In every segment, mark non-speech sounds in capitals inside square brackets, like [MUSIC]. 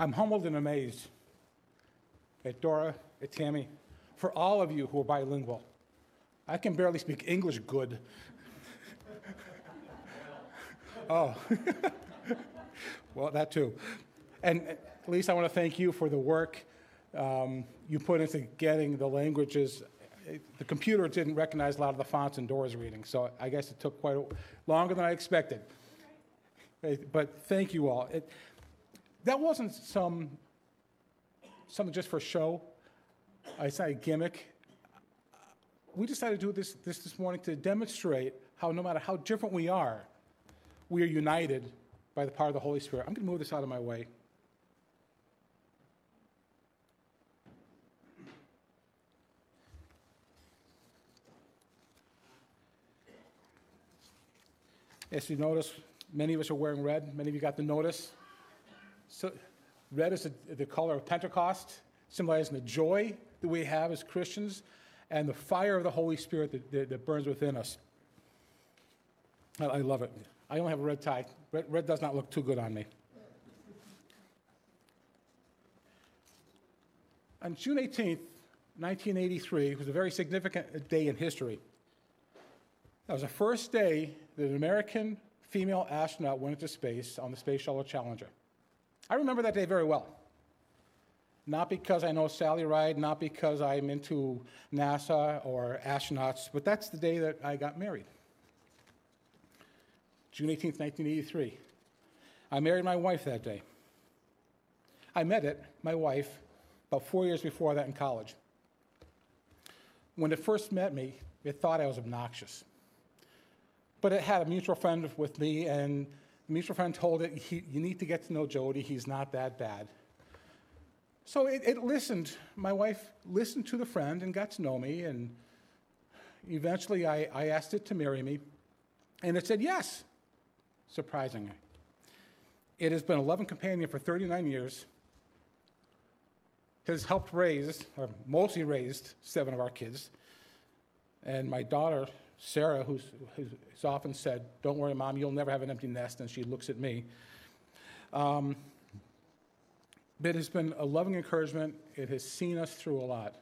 I'm humbled and amazed at Dora, at Tammy, for all of you who are bilingual. I can barely speak English good. [LAUGHS] oh, [LAUGHS] well, that too. And at least I want to thank you for the work um, you put into getting the languages. The computer didn't recognize a lot of the fonts in Dora's reading, so I guess it took quite a, longer than I expected. But thank you all. It, that wasn't some something just for show. It's not a gimmick. We decided to do this, this this morning to demonstrate how no matter how different we are, we are united by the power of the Holy Spirit. I'm going to move this out of my way. As you notice, many of us are wearing red. Many of you got the notice. So, red is the, the color of Pentecost, symbolizing the joy that we have as Christians and the fire of the Holy Spirit that, that, that burns within us. I, I, love it. I only have a red tie. Red, red does not look too good on me. On June 18th, 1983, was a very significant day in history. That was the first day that an American female astronaut went into space on the Space Shuttle Challenger. I remember that day very well. Not because I know Sally Ride, not because I'm into NASA or astronauts, but that's the day that I got married. June 18th, 1983. I married my wife that day. I met it, my wife, about four years before that in college. When it first met me, it thought I was obnoxious. But it had a mutual friend with me, and friend told it, You need to get to know Jody. He's not that bad. So it, it, listened. My wife listened to the friend and got to know me, and eventually I, I asked it to marry me, and it said yes, surprisingly. It has been a loving companion for 39 years, has helped raise, or mostly raised, seven of our kids. And my daughter Sarah, who's, who's often said, Don't worry, mom, you'll never have an empty nest, and she looks at me. Um, but it's been a loving encouragement. It has seen us through a lot.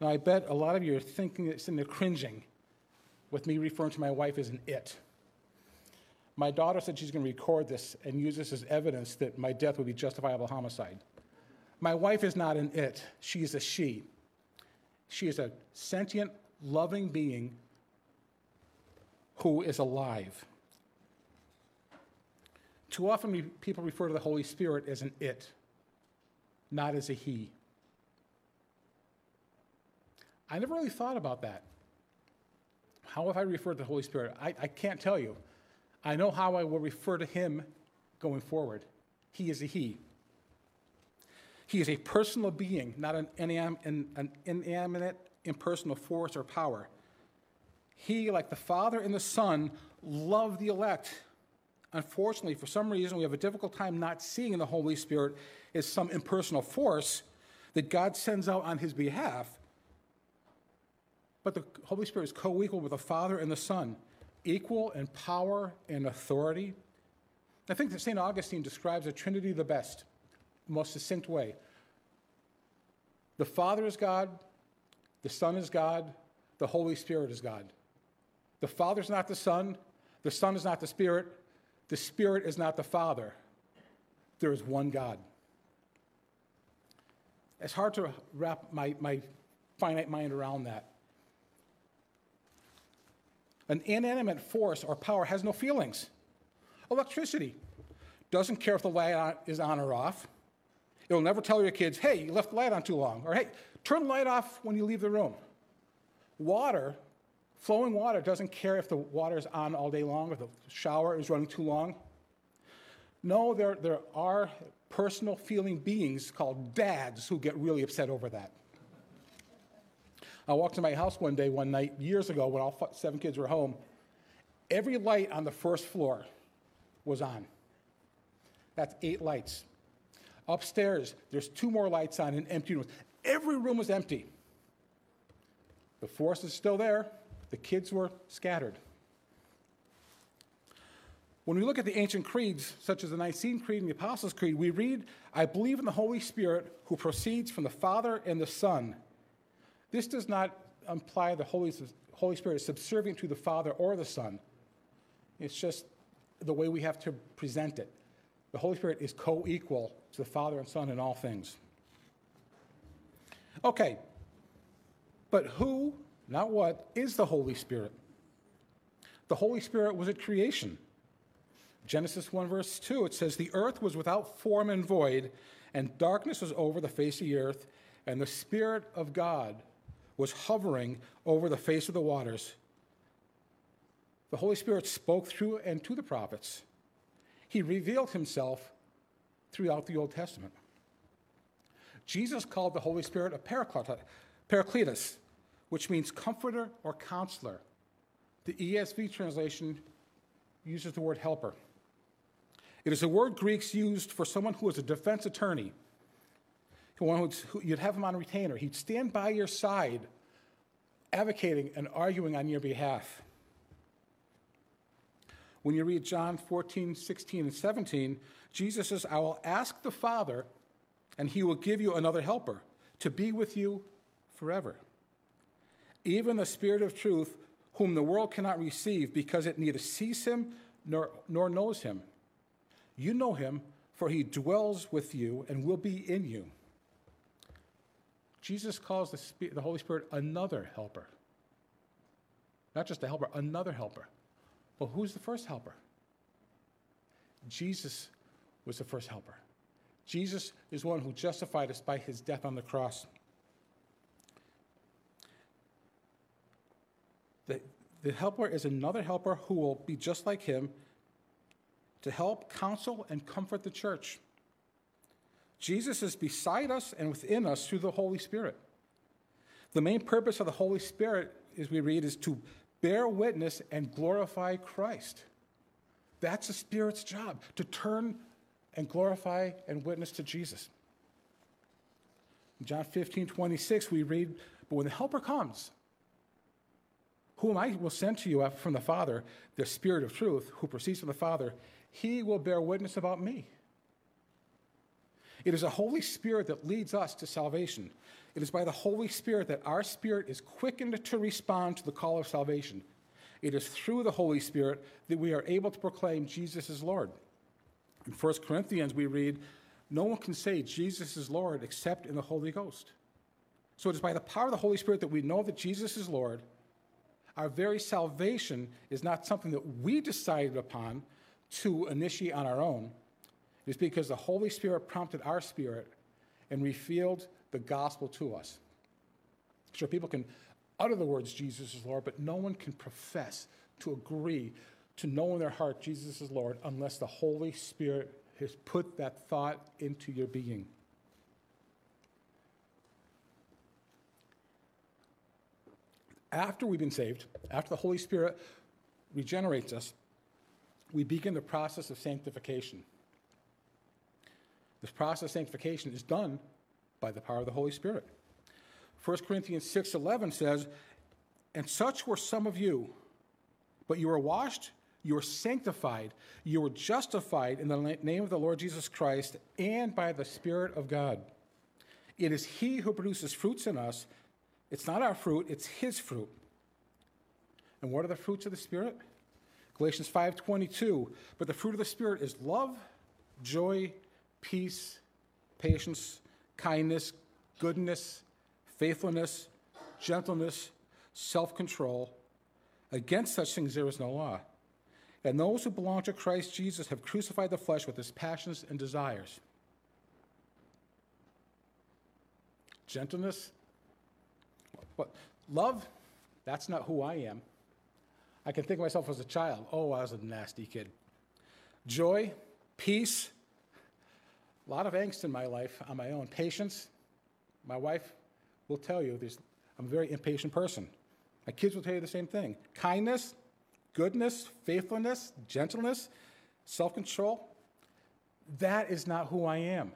Now, I bet a lot of you are thinking it's in the cringing with me referring to my wife as an it. My daughter said she's going to record this and use this as evidence that my death would be justifiable homicide. My wife is not an it, she is a she. She is a sentient, loving being who is alive. Too often, people refer to the Holy Spirit as an it, not as a he. I never really thought about that. How have I referred to the Holy Spirit? I, I can't tell you. I know how I will refer to him going forward. He is a he. He is a personal being, not an inanimate impersonal force or power. He, like the Father and the Son, loved the elect. Unfortunately, for some reason, we have a difficult time not seeing the Holy Spirit as some impersonal force that God sends out on his behalf. But the Holy Spirit is co equal with the Father and the Son, equal in power and authority. I think that St. Augustine describes the Trinity the best, most succinct way. The Father is God, the Son is God, the Holy Spirit is God. The Father is not the Son, the Son is not the Spirit, the Spirit is not the Father. There is one God. It's hard to wrap my, my finite mind around that. An inanimate force or power has no feelings. Electricity doesn't care if the light is on or off. It'll never tell your kids, hey, you left the light on too long, or hey, turn the light off when you leave the room. Water, flowing water, doesn't care if the water is on all day long or the shower is running too long. No, there, there are personal feeling beings called dads who get really upset over that. I walked to my house one day, one night, years ago, when all seven kids were home. Every light on the first floor was on. That's eight lights. Upstairs, there's two more lights on in empty rooms. Every room was empty. The force is still there. The kids were scattered. When we look at the ancient creeds, such as the Nicene Creed and the Apostles' Creed, we read, I believe in the Holy Spirit who proceeds from the Father and the Son. This does not imply the Holy, Holy Spirit is subservient to the Father or the Son. It's just the way we have to present it. The Holy Spirit is co equal the Father and Son in all things. Okay, but who, not what, is the Holy Spirit? The Holy Spirit was at creation. Genesis 1, verse 2, it says, The earth was without form and void, and darkness was over the face of the earth, and the Spirit of God was hovering over the face of the waters. The Holy Spirit spoke through and to the prophets. He revealed himself throughout the Old Testament. Jesus called the Holy Spirit a paracletus, which means comforter or counselor. The ESV translation uses the word helper. It is a word Greeks used for someone who is a defense attorney. Who, you'd have him on retainer. He'd stand by your side, advocating and arguing on your behalf. When you read John 14, 16, and 17, Jesus says, I will ask the Father, and he will give you another helper to be with you forever. Even the Spirit of truth, whom the world cannot receive because it neither sees him nor, nor knows him. You know him, for he dwells with you and will be in you. Jesus calls the, Spirit, the Holy Spirit another helper. Not just a helper, another helper. Well, who's the first helper? Jesus was the first helper. Jesus is one who justified us by his death on the cross. The, the helper is another helper who will be just like him to help counsel and comfort the church. Jesus is beside us and within us through the Holy Spirit. The main purpose of the Holy Spirit, as we read, is to bear witness and glorify Christ. That's the Spirit's job, to turn and glorify and witness to Jesus. In John 15, 26, we read, But when the Helper comes, whom I will send to you from the Father, the Spirit of truth, who proceeds from the Father, he will bear witness about me. It is a Holy Spirit that leads us to salvation. It is by the Holy Spirit that our spirit is quickened to respond to the call of salvation. It is through the Holy Spirit that we are able to proclaim Jesus is Lord. In 1 Corinthians, we read, No one can say Jesus is Lord except in the Holy Ghost. So it is by the power of the Holy Spirit that we know that Jesus is Lord. Our very salvation is not something that we decided upon, to initiate on our own It is because the Holy Spirit prompted our spirit and revealed the gospel to us. Sure, people can utter the words Jesus is Lord, but no one can profess to agree to know in their heart Jesus is Lord unless the Holy Spirit has put that thought into your being. After we've been saved, after the Holy Spirit regenerates us, we begin the process of sanctification. This process of sanctification is done by the power of the Holy Spirit. 1 Corinthians 6:11 says, "And such were some of you, but you were washed, you were sanctified, you were justified in the name of the Lord Jesus Christ and by the Spirit of God. It is he who produces fruits in us. It's not our fruit, it's his fruit." And what are the fruits of the Spirit? Galatians 5:22, but the fruit of the spirit is love, joy, peace, patience, kindness, goodness, faithfulness, gentleness, self-control. Against such things there is no law. And those who belong to Christ Jesus have crucified the flesh with its passions and desires. Gentleness, what? Love, that's not who I am. I can think of myself as a child. Oh, I was a nasty kid. Joy, peace, a lot of angst in my life on my own. Patience. My wife will tell you I'm a very impatient person. My kids will tell you the same thing. Kindness, goodness, faithfulness, gentleness, self control. That is not who I am.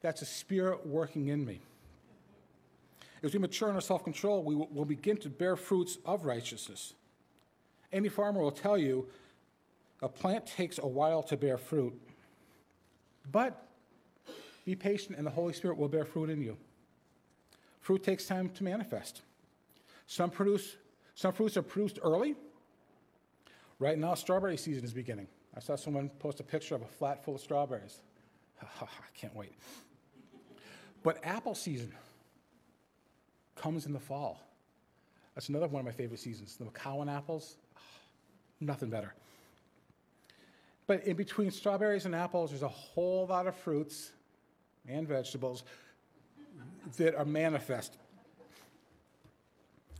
That's a spirit working in me. As we mature in our self control, we will begin to bear fruits of righteousness. Any farmer will tell you A plant takes a while to bear fruit, but be patient and the Holy Spirit will bear fruit in you. Fruit takes time to manifest. Some, produce, some fruits are produced early. Right now, strawberry season is beginning. I saw someone post a picture of a flat full of strawberries. [LAUGHS] I can't wait. But apple season comes in the fall. That's another one of my favorite seasons. The Macoun apples, [SIGHS] nothing better. But in between strawberries and apples, there's a whole lot of fruits and vegetables that are manifest.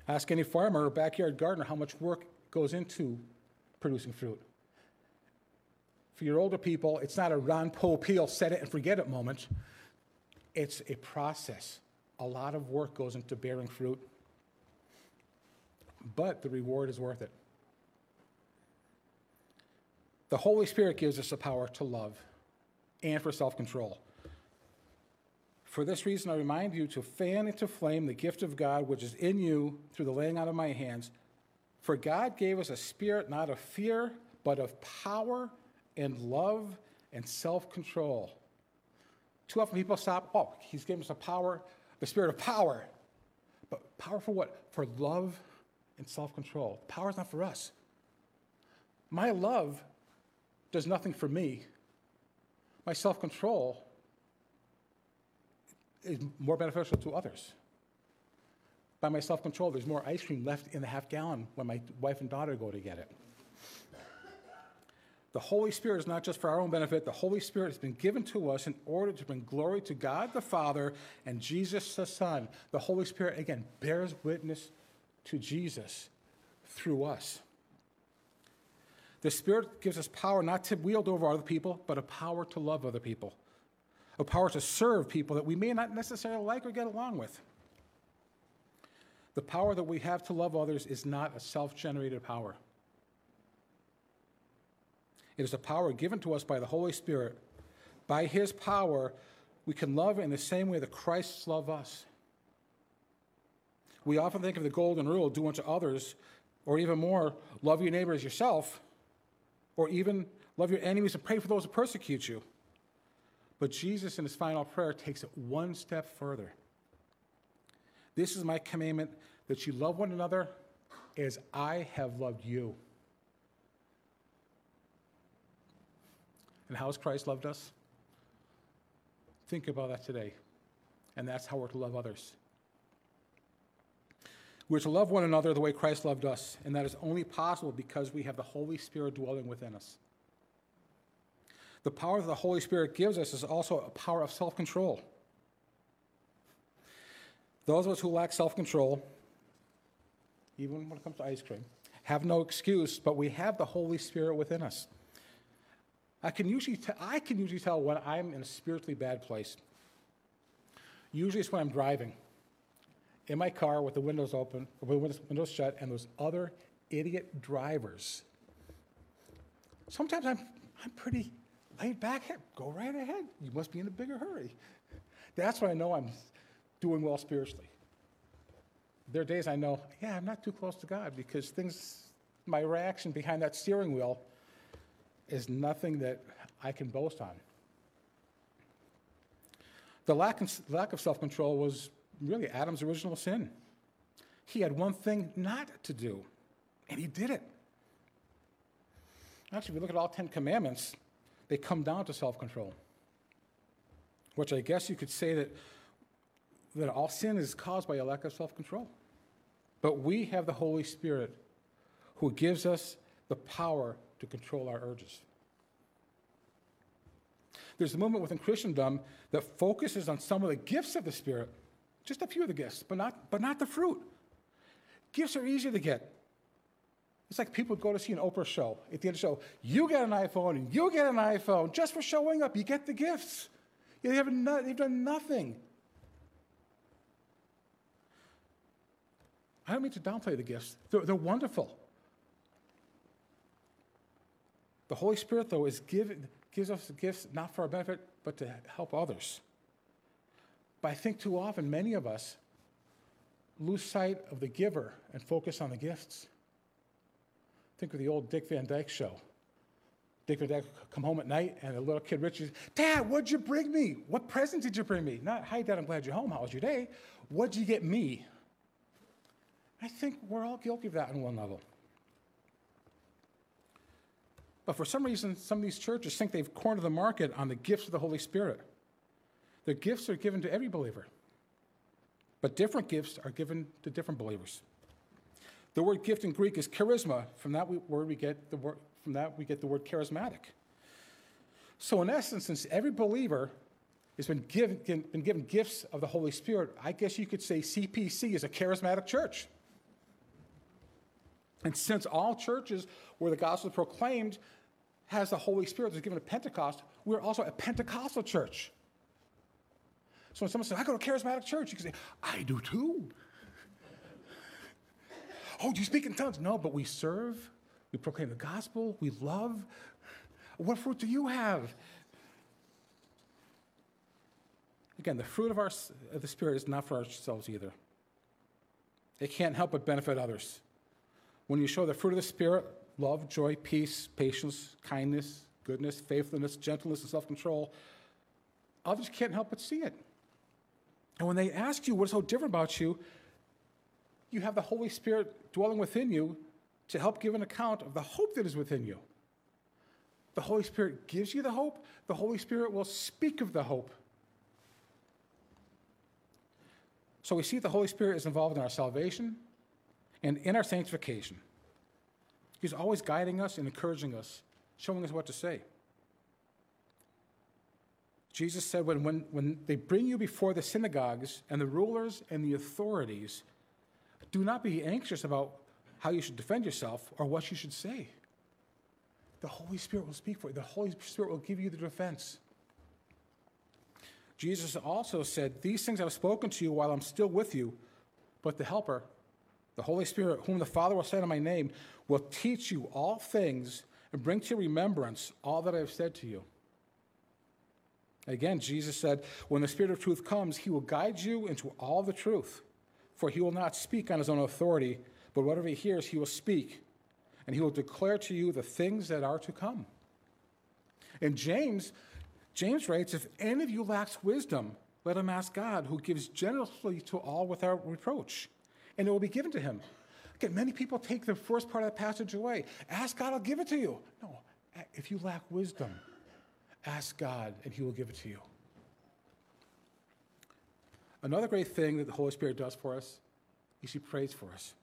Ask any farmer or backyard gardener how much work goes into producing fruit. For your older people, it's not a Ron Popeil, set it and forget it moment. It's a process. A lot of work goes into bearing fruit, but the reward is worth it. The Holy Spirit gives us the power to love and for self control. For this reason, I remind you to fan into flame the gift of God which is in you through the laying out of my hands. For God gave us a spirit not of fear, but of power and love and self control. Too often people stop, oh, he's given us a power, the spirit of power. But power for what? For love and self control. Power is not for us. My love does nothing for me. My self control is more beneficial to others. By my self control, there's more ice cream left in the half gallon when my wife and daughter go to get it. The Holy Spirit is not just for our own benefit. The Holy Spirit has been given to us in order to bring glory to God the Father and Jesus the Son. The Holy Spirit, again, bears witness to Jesus through us. The Spirit gives us power not to wield over other people, but a power to love other people, a power to serve people that we may not necessarily like or get along with. The power that we have to love others is not a self generated power. It is a power given to us by the Holy Spirit. By His power, we can love in the same way that Christ loved us. We often think of the golden rule do unto others, or even more, love your neighbor as yourself, or even love your enemies and pray for those who persecute you. But Jesus, in his final prayer, takes it one step further. This is my commandment that you love one another as I have loved you. And how has Christ loved us? Think about that today. And that's how we're to love others. We're to love one another the way Christ loved us, and that is only possible because we have the Holy Spirit dwelling within us. The power that the Holy Spirit gives us is also a power of self control. Those of us who lack self control, even when it comes to ice cream, have no excuse, but we have the Holy Spirit within us. I can usually, t- I can usually tell when I'm in a spiritually bad place. Usually it's when I'm driving in my car with the windows open, or windows, windows shut, and those other idiot drivers. Sometimes I'm, I'm pretty laid back. Go right ahead. You must be in a bigger hurry. That's when I know I'm doing well spiritually. There are days I know, yeah, I'm not too close to God because things, my reaction behind that steering wheel is nothing that I can boast on. The lack, lack of self control was really Adam's original sin. He had one thing not to do, and he did it. Actually, if we look at all Ten Commandments, they come down to self control, which I guess you could say that, that all sin is caused by a lack of self control. But we have the Holy Spirit who gives us the power to control our urges. There's a movement within Christendom that focuses on some of the gifts of the Spirit, just a few of the gifts, but not, but not the fruit. Gifts are easy to get. It's like people go to see an Oprah show. At the end of the show, you get an iPhone and you get an iPhone just for showing up. You get the gifts. They have no, they've done nothing. I don't mean to downplay the gifts, they're, they're wonderful. The Holy Spirit, though, is given, gives us gifts not for our benefit, but to help others. But I think too often, many of us lose sight of the giver and focus on the gifts. Think of the old Dick Van Dyke show. Dick and Dad come home at night, and the little kid Richard, Dad, what'd you bring me? What present did you bring me? Not, hi, Dad, I'm glad you're home. How was your day? What'd you get me? I think we're all guilty of that on one level. But for some reason, some of these churches think they've cornered the market on the gifts of the Holy Spirit. The gifts are given to every believer, but different gifts are given to different believers. The word gift in Greek is charisma. From that word we get the word, from that we get the word charismatic. So in essence, since every believer has been given, been given gifts of the Holy Spirit, I guess you could say CPC is a charismatic church. And since all churches where the gospel is proclaimed has the Holy Spirit that's given at Pentecost, we're also a Pentecostal church. So when someone says, I go to a charismatic church, you can say, I do too. Oh, you speak in tongues? No, but we serve, we proclaim the gospel, we love. What fruit do you have? Again, the fruit of, our, of the Spirit is not for ourselves either. It can't help but benefit others. When you show the fruit of the Spirit, love, joy, peace, patience, kindness, goodness, faithfulness, gentleness, and self control, others can't help but see it. And when they ask you what's so different about you, you have the Holy Spirit dwelling within you to help give an account of the hope that is within you. The Holy Spirit gives you the hope, the Holy Spirit will speak of the hope. So we see the Holy Spirit is involved in our salvation and in our sanctification. He's always guiding us and encouraging us, showing us what to say. Jesus said, when, when, when they bring you before the synagogues and the rulers and the authorities, do not be anxious about how you should defend yourself or what you should say. The Holy Spirit will speak for you, the Holy Spirit will give you the defense. Jesus also said, These things I've spoken to you while I'm still with you, but the Helper, the Holy Spirit, whom the Father will send in my name, will teach you all things and bring to remembrance all that I have said to you. Again, Jesus said, When the Spirit of truth comes, he will guide you into all the truth. For he will not speak on his own authority, but whatever he hears, he will speak, and he will declare to you the things that are to come. And James, James writes, If any of you lacks wisdom, let him ask God, who gives generously to all without reproach, and it will be given to him. Again, many people take the first part of that passage away. Ask God, I'll give it to you. No, if you lack wisdom, Ask God, and He will give it to you. Another great thing that the Holy Spirit does for us is He prays for us.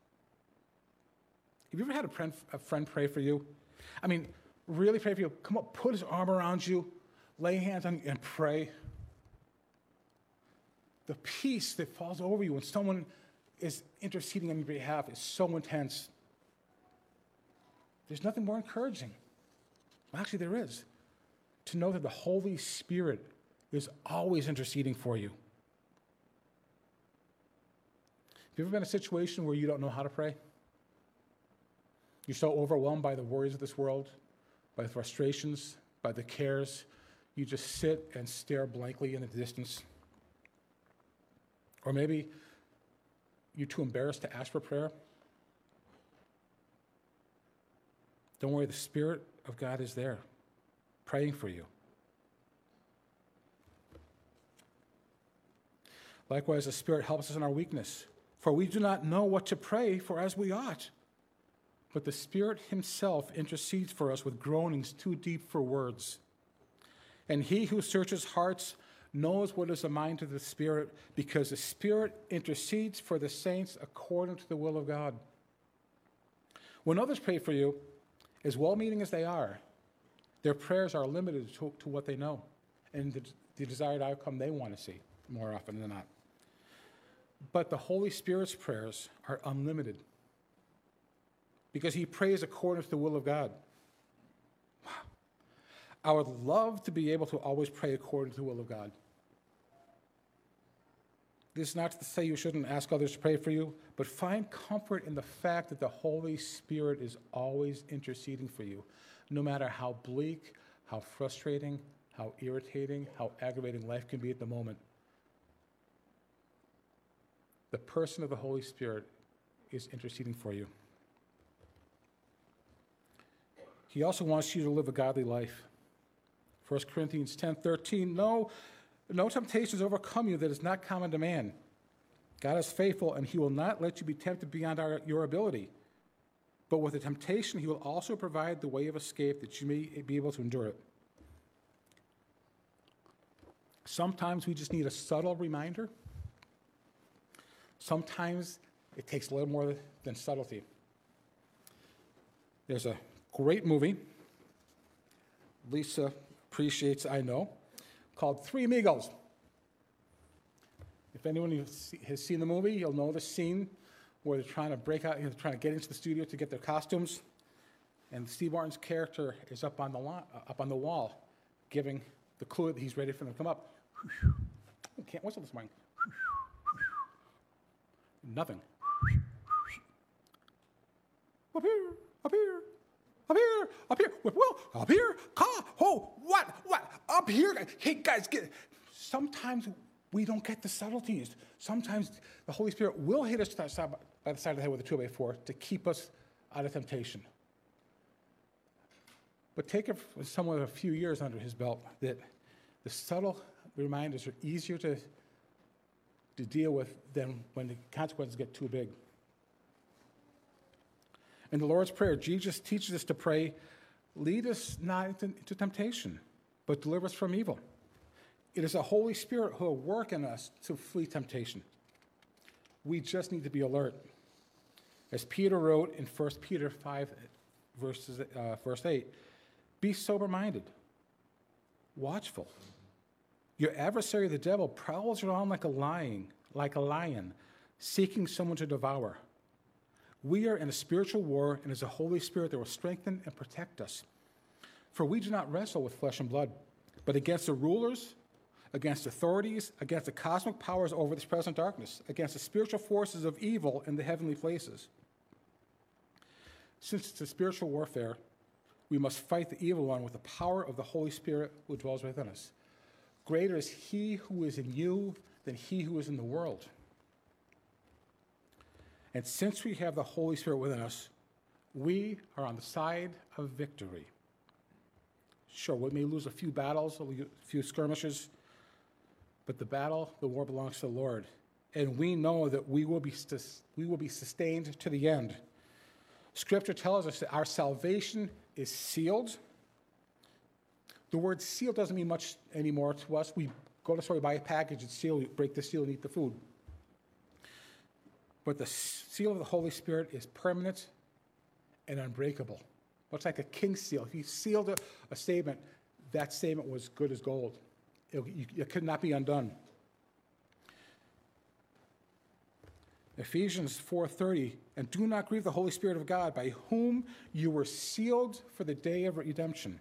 Have you ever had a friend, a friend pray for you? I mean, really pray for you. Come up, put his arm around you, lay hands on you, and pray. The peace that falls over you when someone is interceding on your behalf is so intense. There's nothing more encouraging. Well, actually, there is to know that the Holy Spirit is always interceding for you. Have you ever been in a situation where you don't know how to pray? You're so overwhelmed by the worries of this world, by the frustrations, by the cares, you just sit and stare blankly in the distance. Or maybe you're too embarrassed to ask for prayer. Don't worry, the Spirit of God is there praying for you. Likewise, the Spirit helps us in our weakness, for we do not know what to pray for as we ought. But the Spirit Himself intercedes for us with groanings too deep for words. And He who searches hearts knows what is the mind of the Spirit, because the Spirit intercedes for the saints according to the will of God. When others pray for you, as well meaning as they are, their prayers are limited to, to what they know and the, the desired outcome they want to see more often than not. But the Holy Spirit's prayers are unlimited because he prays according to the will of God. I would love to be able to always pray according to the will of God. This is not to say you shouldn't ask others to pray for you, but find comfort in the fact that the Holy Spirit is always interceding for you no matter how bleak, how frustrating, how irritating, how aggravating life can be at the moment, the person of the Holy Spirit is interceding for you. He also wants you to live a godly life. 1 Corinthians 10 13, no, no temptations overcome you that is not common to man. God is faithful, and he will not let you be tempted beyond our, your ability. But with the temptation, he will also provide the way of escape that you may be able to endure it. Sometimes we just need a subtle reminder. Sometimes it takes a little more than subtlety. There's a great movie Lisa appreciates, I know, called Three Amigos. If anyone has seen the movie, you'll know the scene where they're trying to break out, they're trying to get into the studio to get their costumes, and Steve Martin's character is up on the, lo- uh, up on the wall, giving the clue that he's ready for them to come up. I can't whistle this morning. Nothing. Up here, up here, up here, up here, well, up here, car, oh, what, what, up here, hey guys, get. Sometimes we don't get the subtleties. Sometimes the Holy Spirit will hit us by the side of the head with a 2 by 4 to keep us out of temptation. But take it someone with a few years under his belt that the subtle reminders are easier to, to deal with than when the consequences get too big. In the Lord's Prayer, Jesus teaches us to pray, lead us not into, into temptation, but deliver us from evil. It is the Holy Spirit who will work in us to flee temptation. We just need to be alert. As Peter wrote in 1 Peter 5, verses, uh, verse 8, be sober minded, watchful. Your adversary, the devil, prowls around like a lion, like a lion, seeking someone to devour. We are in a spiritual war, and it's the Holy Spirit that will strengthen and protect us. For we do not wrestle with flesh and blood, but against the rulers, against authorities, against the cosmic powers over this present darkness, against the spiritual forces of evil in the heavenly places. Since it's a spiritual warfare, we must fight the evil one with the power of the Holy Spirit who dwells within us. Greater is he who is in you than he who is in the world. And since we have the Holy Spirit within us, we are on the side of victory. Sure, we may lose a few battles, a few skirmishes, but the battle, the war belongs to the Lord. And we know that we will be, we will be sustained to the end. Scripture tells us that our salvation is sealed. The word seal doesn't mean much anymore to us. We go to the store, buy a package, it's sealed, you break the seal and eat the food. But the seal of the Holy Spirit is permanent and unbreakable. Much like a king's seal. If you sealed a, a statement, that statement was good as gold. It, you, it could not be undone. Ephesians 4:30, and do not grieve the Holy Spirit of God, by whom you were sealed for the day of redemption.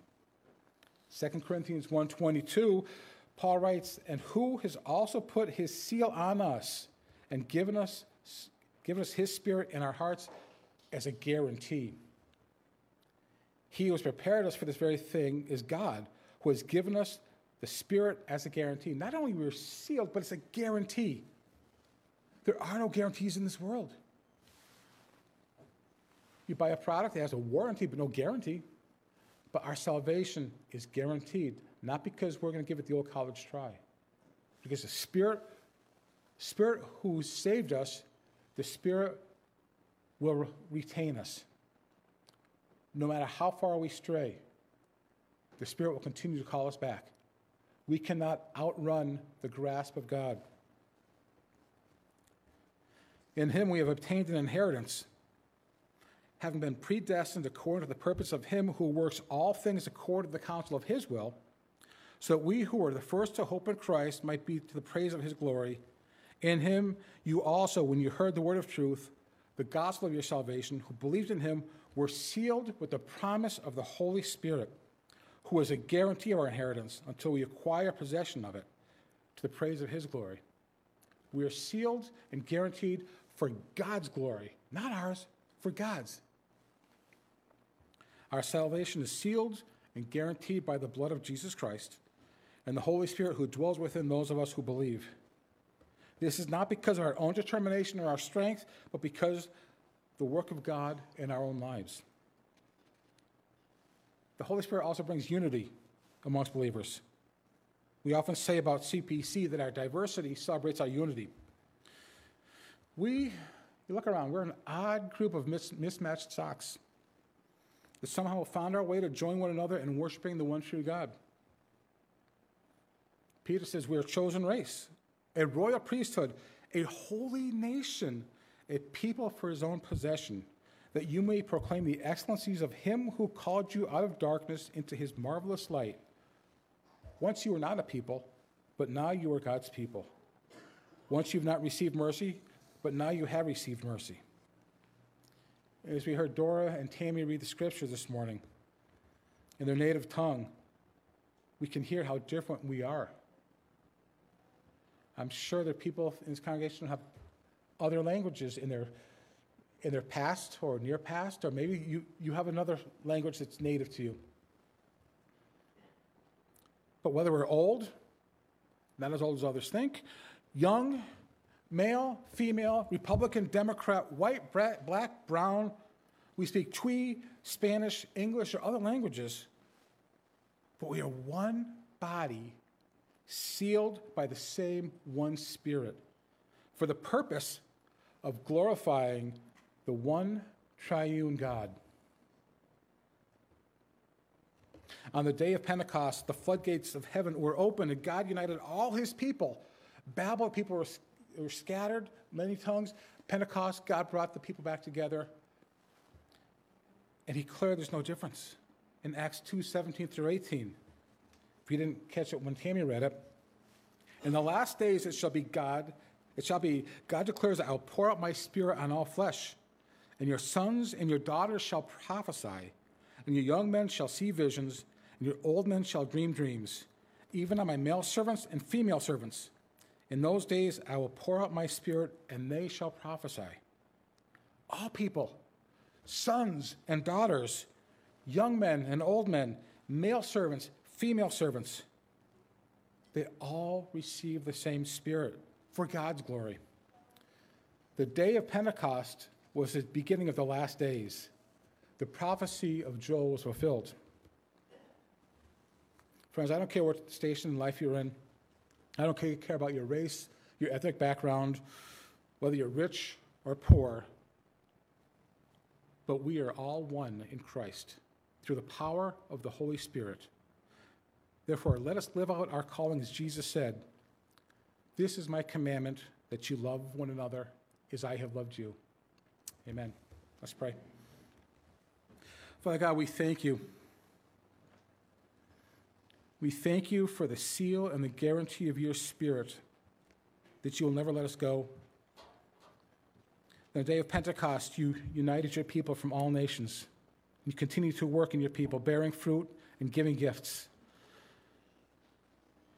2 Corinthians 1:22, Paul writes, and who has also put his seal on us and given us given us his spirit in our hearts as a guarantee. He who has prepared us for this very thing is God, who has given us the Spirit as a guarantee. Not only we're sealed, but it's a guarantee. There are no guarantees in this world. You buy a product that has a warranty, but no guarantee. But our salvation is guaranteed, not because we're going to give it the old college try, because the Spirit, Spirit who saved us the Spirit will retain us. No matter how far we stray, the Spirit will continue to call us back. We cannot outrun the grasp of God. In Him we have obtained an inheritance, having been predestined according to the purpose of Him who works all things according to the counsel of His will, so that we who are the first to hope in Christ might be to the praise of His glory. In him you also, when you heard the word of truth, the gospel of your salvation, who believed in him, were sealed with the promise of the Holy Spirit, who is a guarantee of our inheritance until we acquire possession of it, to the praise of his glory. We are sealed and guaranteed for God's glory, not ours, for God's. Our salvation is sealed and guaranteed by the blood of Jesus Christ and the Holy Spirit who dwells within those of us who believe. This is not because of our own determination or our strength, but because the work of God in our own lives. the Holy Spirit also brings unity amongst believers. We often say about CPC that our diversity celebrates our unity. We, you look around, we're an odd group of mis- mismatched socks that somehow found our way to join one another in worshiping the one true God. Peter says we're a chosen race, a royal priesthood, a holy nation, a people for his own possession, that you may proclaim the excellencies of him who called you out of darkness into his marvelous light. Once you were not a people, but now you are God's people. Once you've not received mercy, but now you have received mercy. As we heard Dora and Tammy read the scripture this morning in their native tongue, we can hear how different we are. I'm sure are people in this congregation have other languages in their, in their past or near past, or maybe you, you have another language that's native to you. But whether we're old, not as old as others think, young, male, female, Republican, Democrat, white, black, brown, we speak Twi, Spanish, English, or other languages, but we are one body sealed by the same one Spirit for the purpose of glorifying the one triune God. On the day of Pentecost, the floodgates of heaven were opened, and God united all his people. Babel, people were, were scattered, many tongues. Pentecost, God brought the people back together. And he declared there's no difference. In Acts 2 17 through 18. If you didn't catch it when Tammy read it, in the last days it shall be God, it shall be, God declares, I'll pour out my spirit on all flesh, and your sons and your daughters shall prophesy, and your young men shall see visions, and your old men shall dream dreams, even on my male servants and female servants. In those days I will pour out my spirit, and they shall prophesy. All people, sons and daughters, young men and old men, male servants, female servants, they all receive the same spirit for God's glory. The day of Pentecost was the beginning of the last days. The prophecy of Joel was fulfilled. Friends, I don't care what station in life you're in. I don't care about your race, your ethnic background, whether you're rich or poor. But we are all one in Christ through the power of the Holy Spirit. Therefore, let us live out our calling as Jesus said This is my commandment that you love one another as I have loved you. Amen. Let's pray. Father God, we thank you. We thank you for the seal and the guarantee of your Spirit that you will never let us go. On the day of Pentecost, you united your people from all nations. You continue to work in your people, bearing fruit and giving gifts.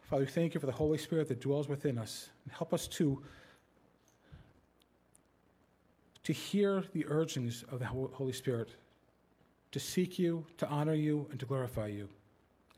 Father, we thank you for the Holy Spirit that dwells within us. And help us to, to hear the urgings of the Holy Spirit, to seek you, to honor you, and to glorify you.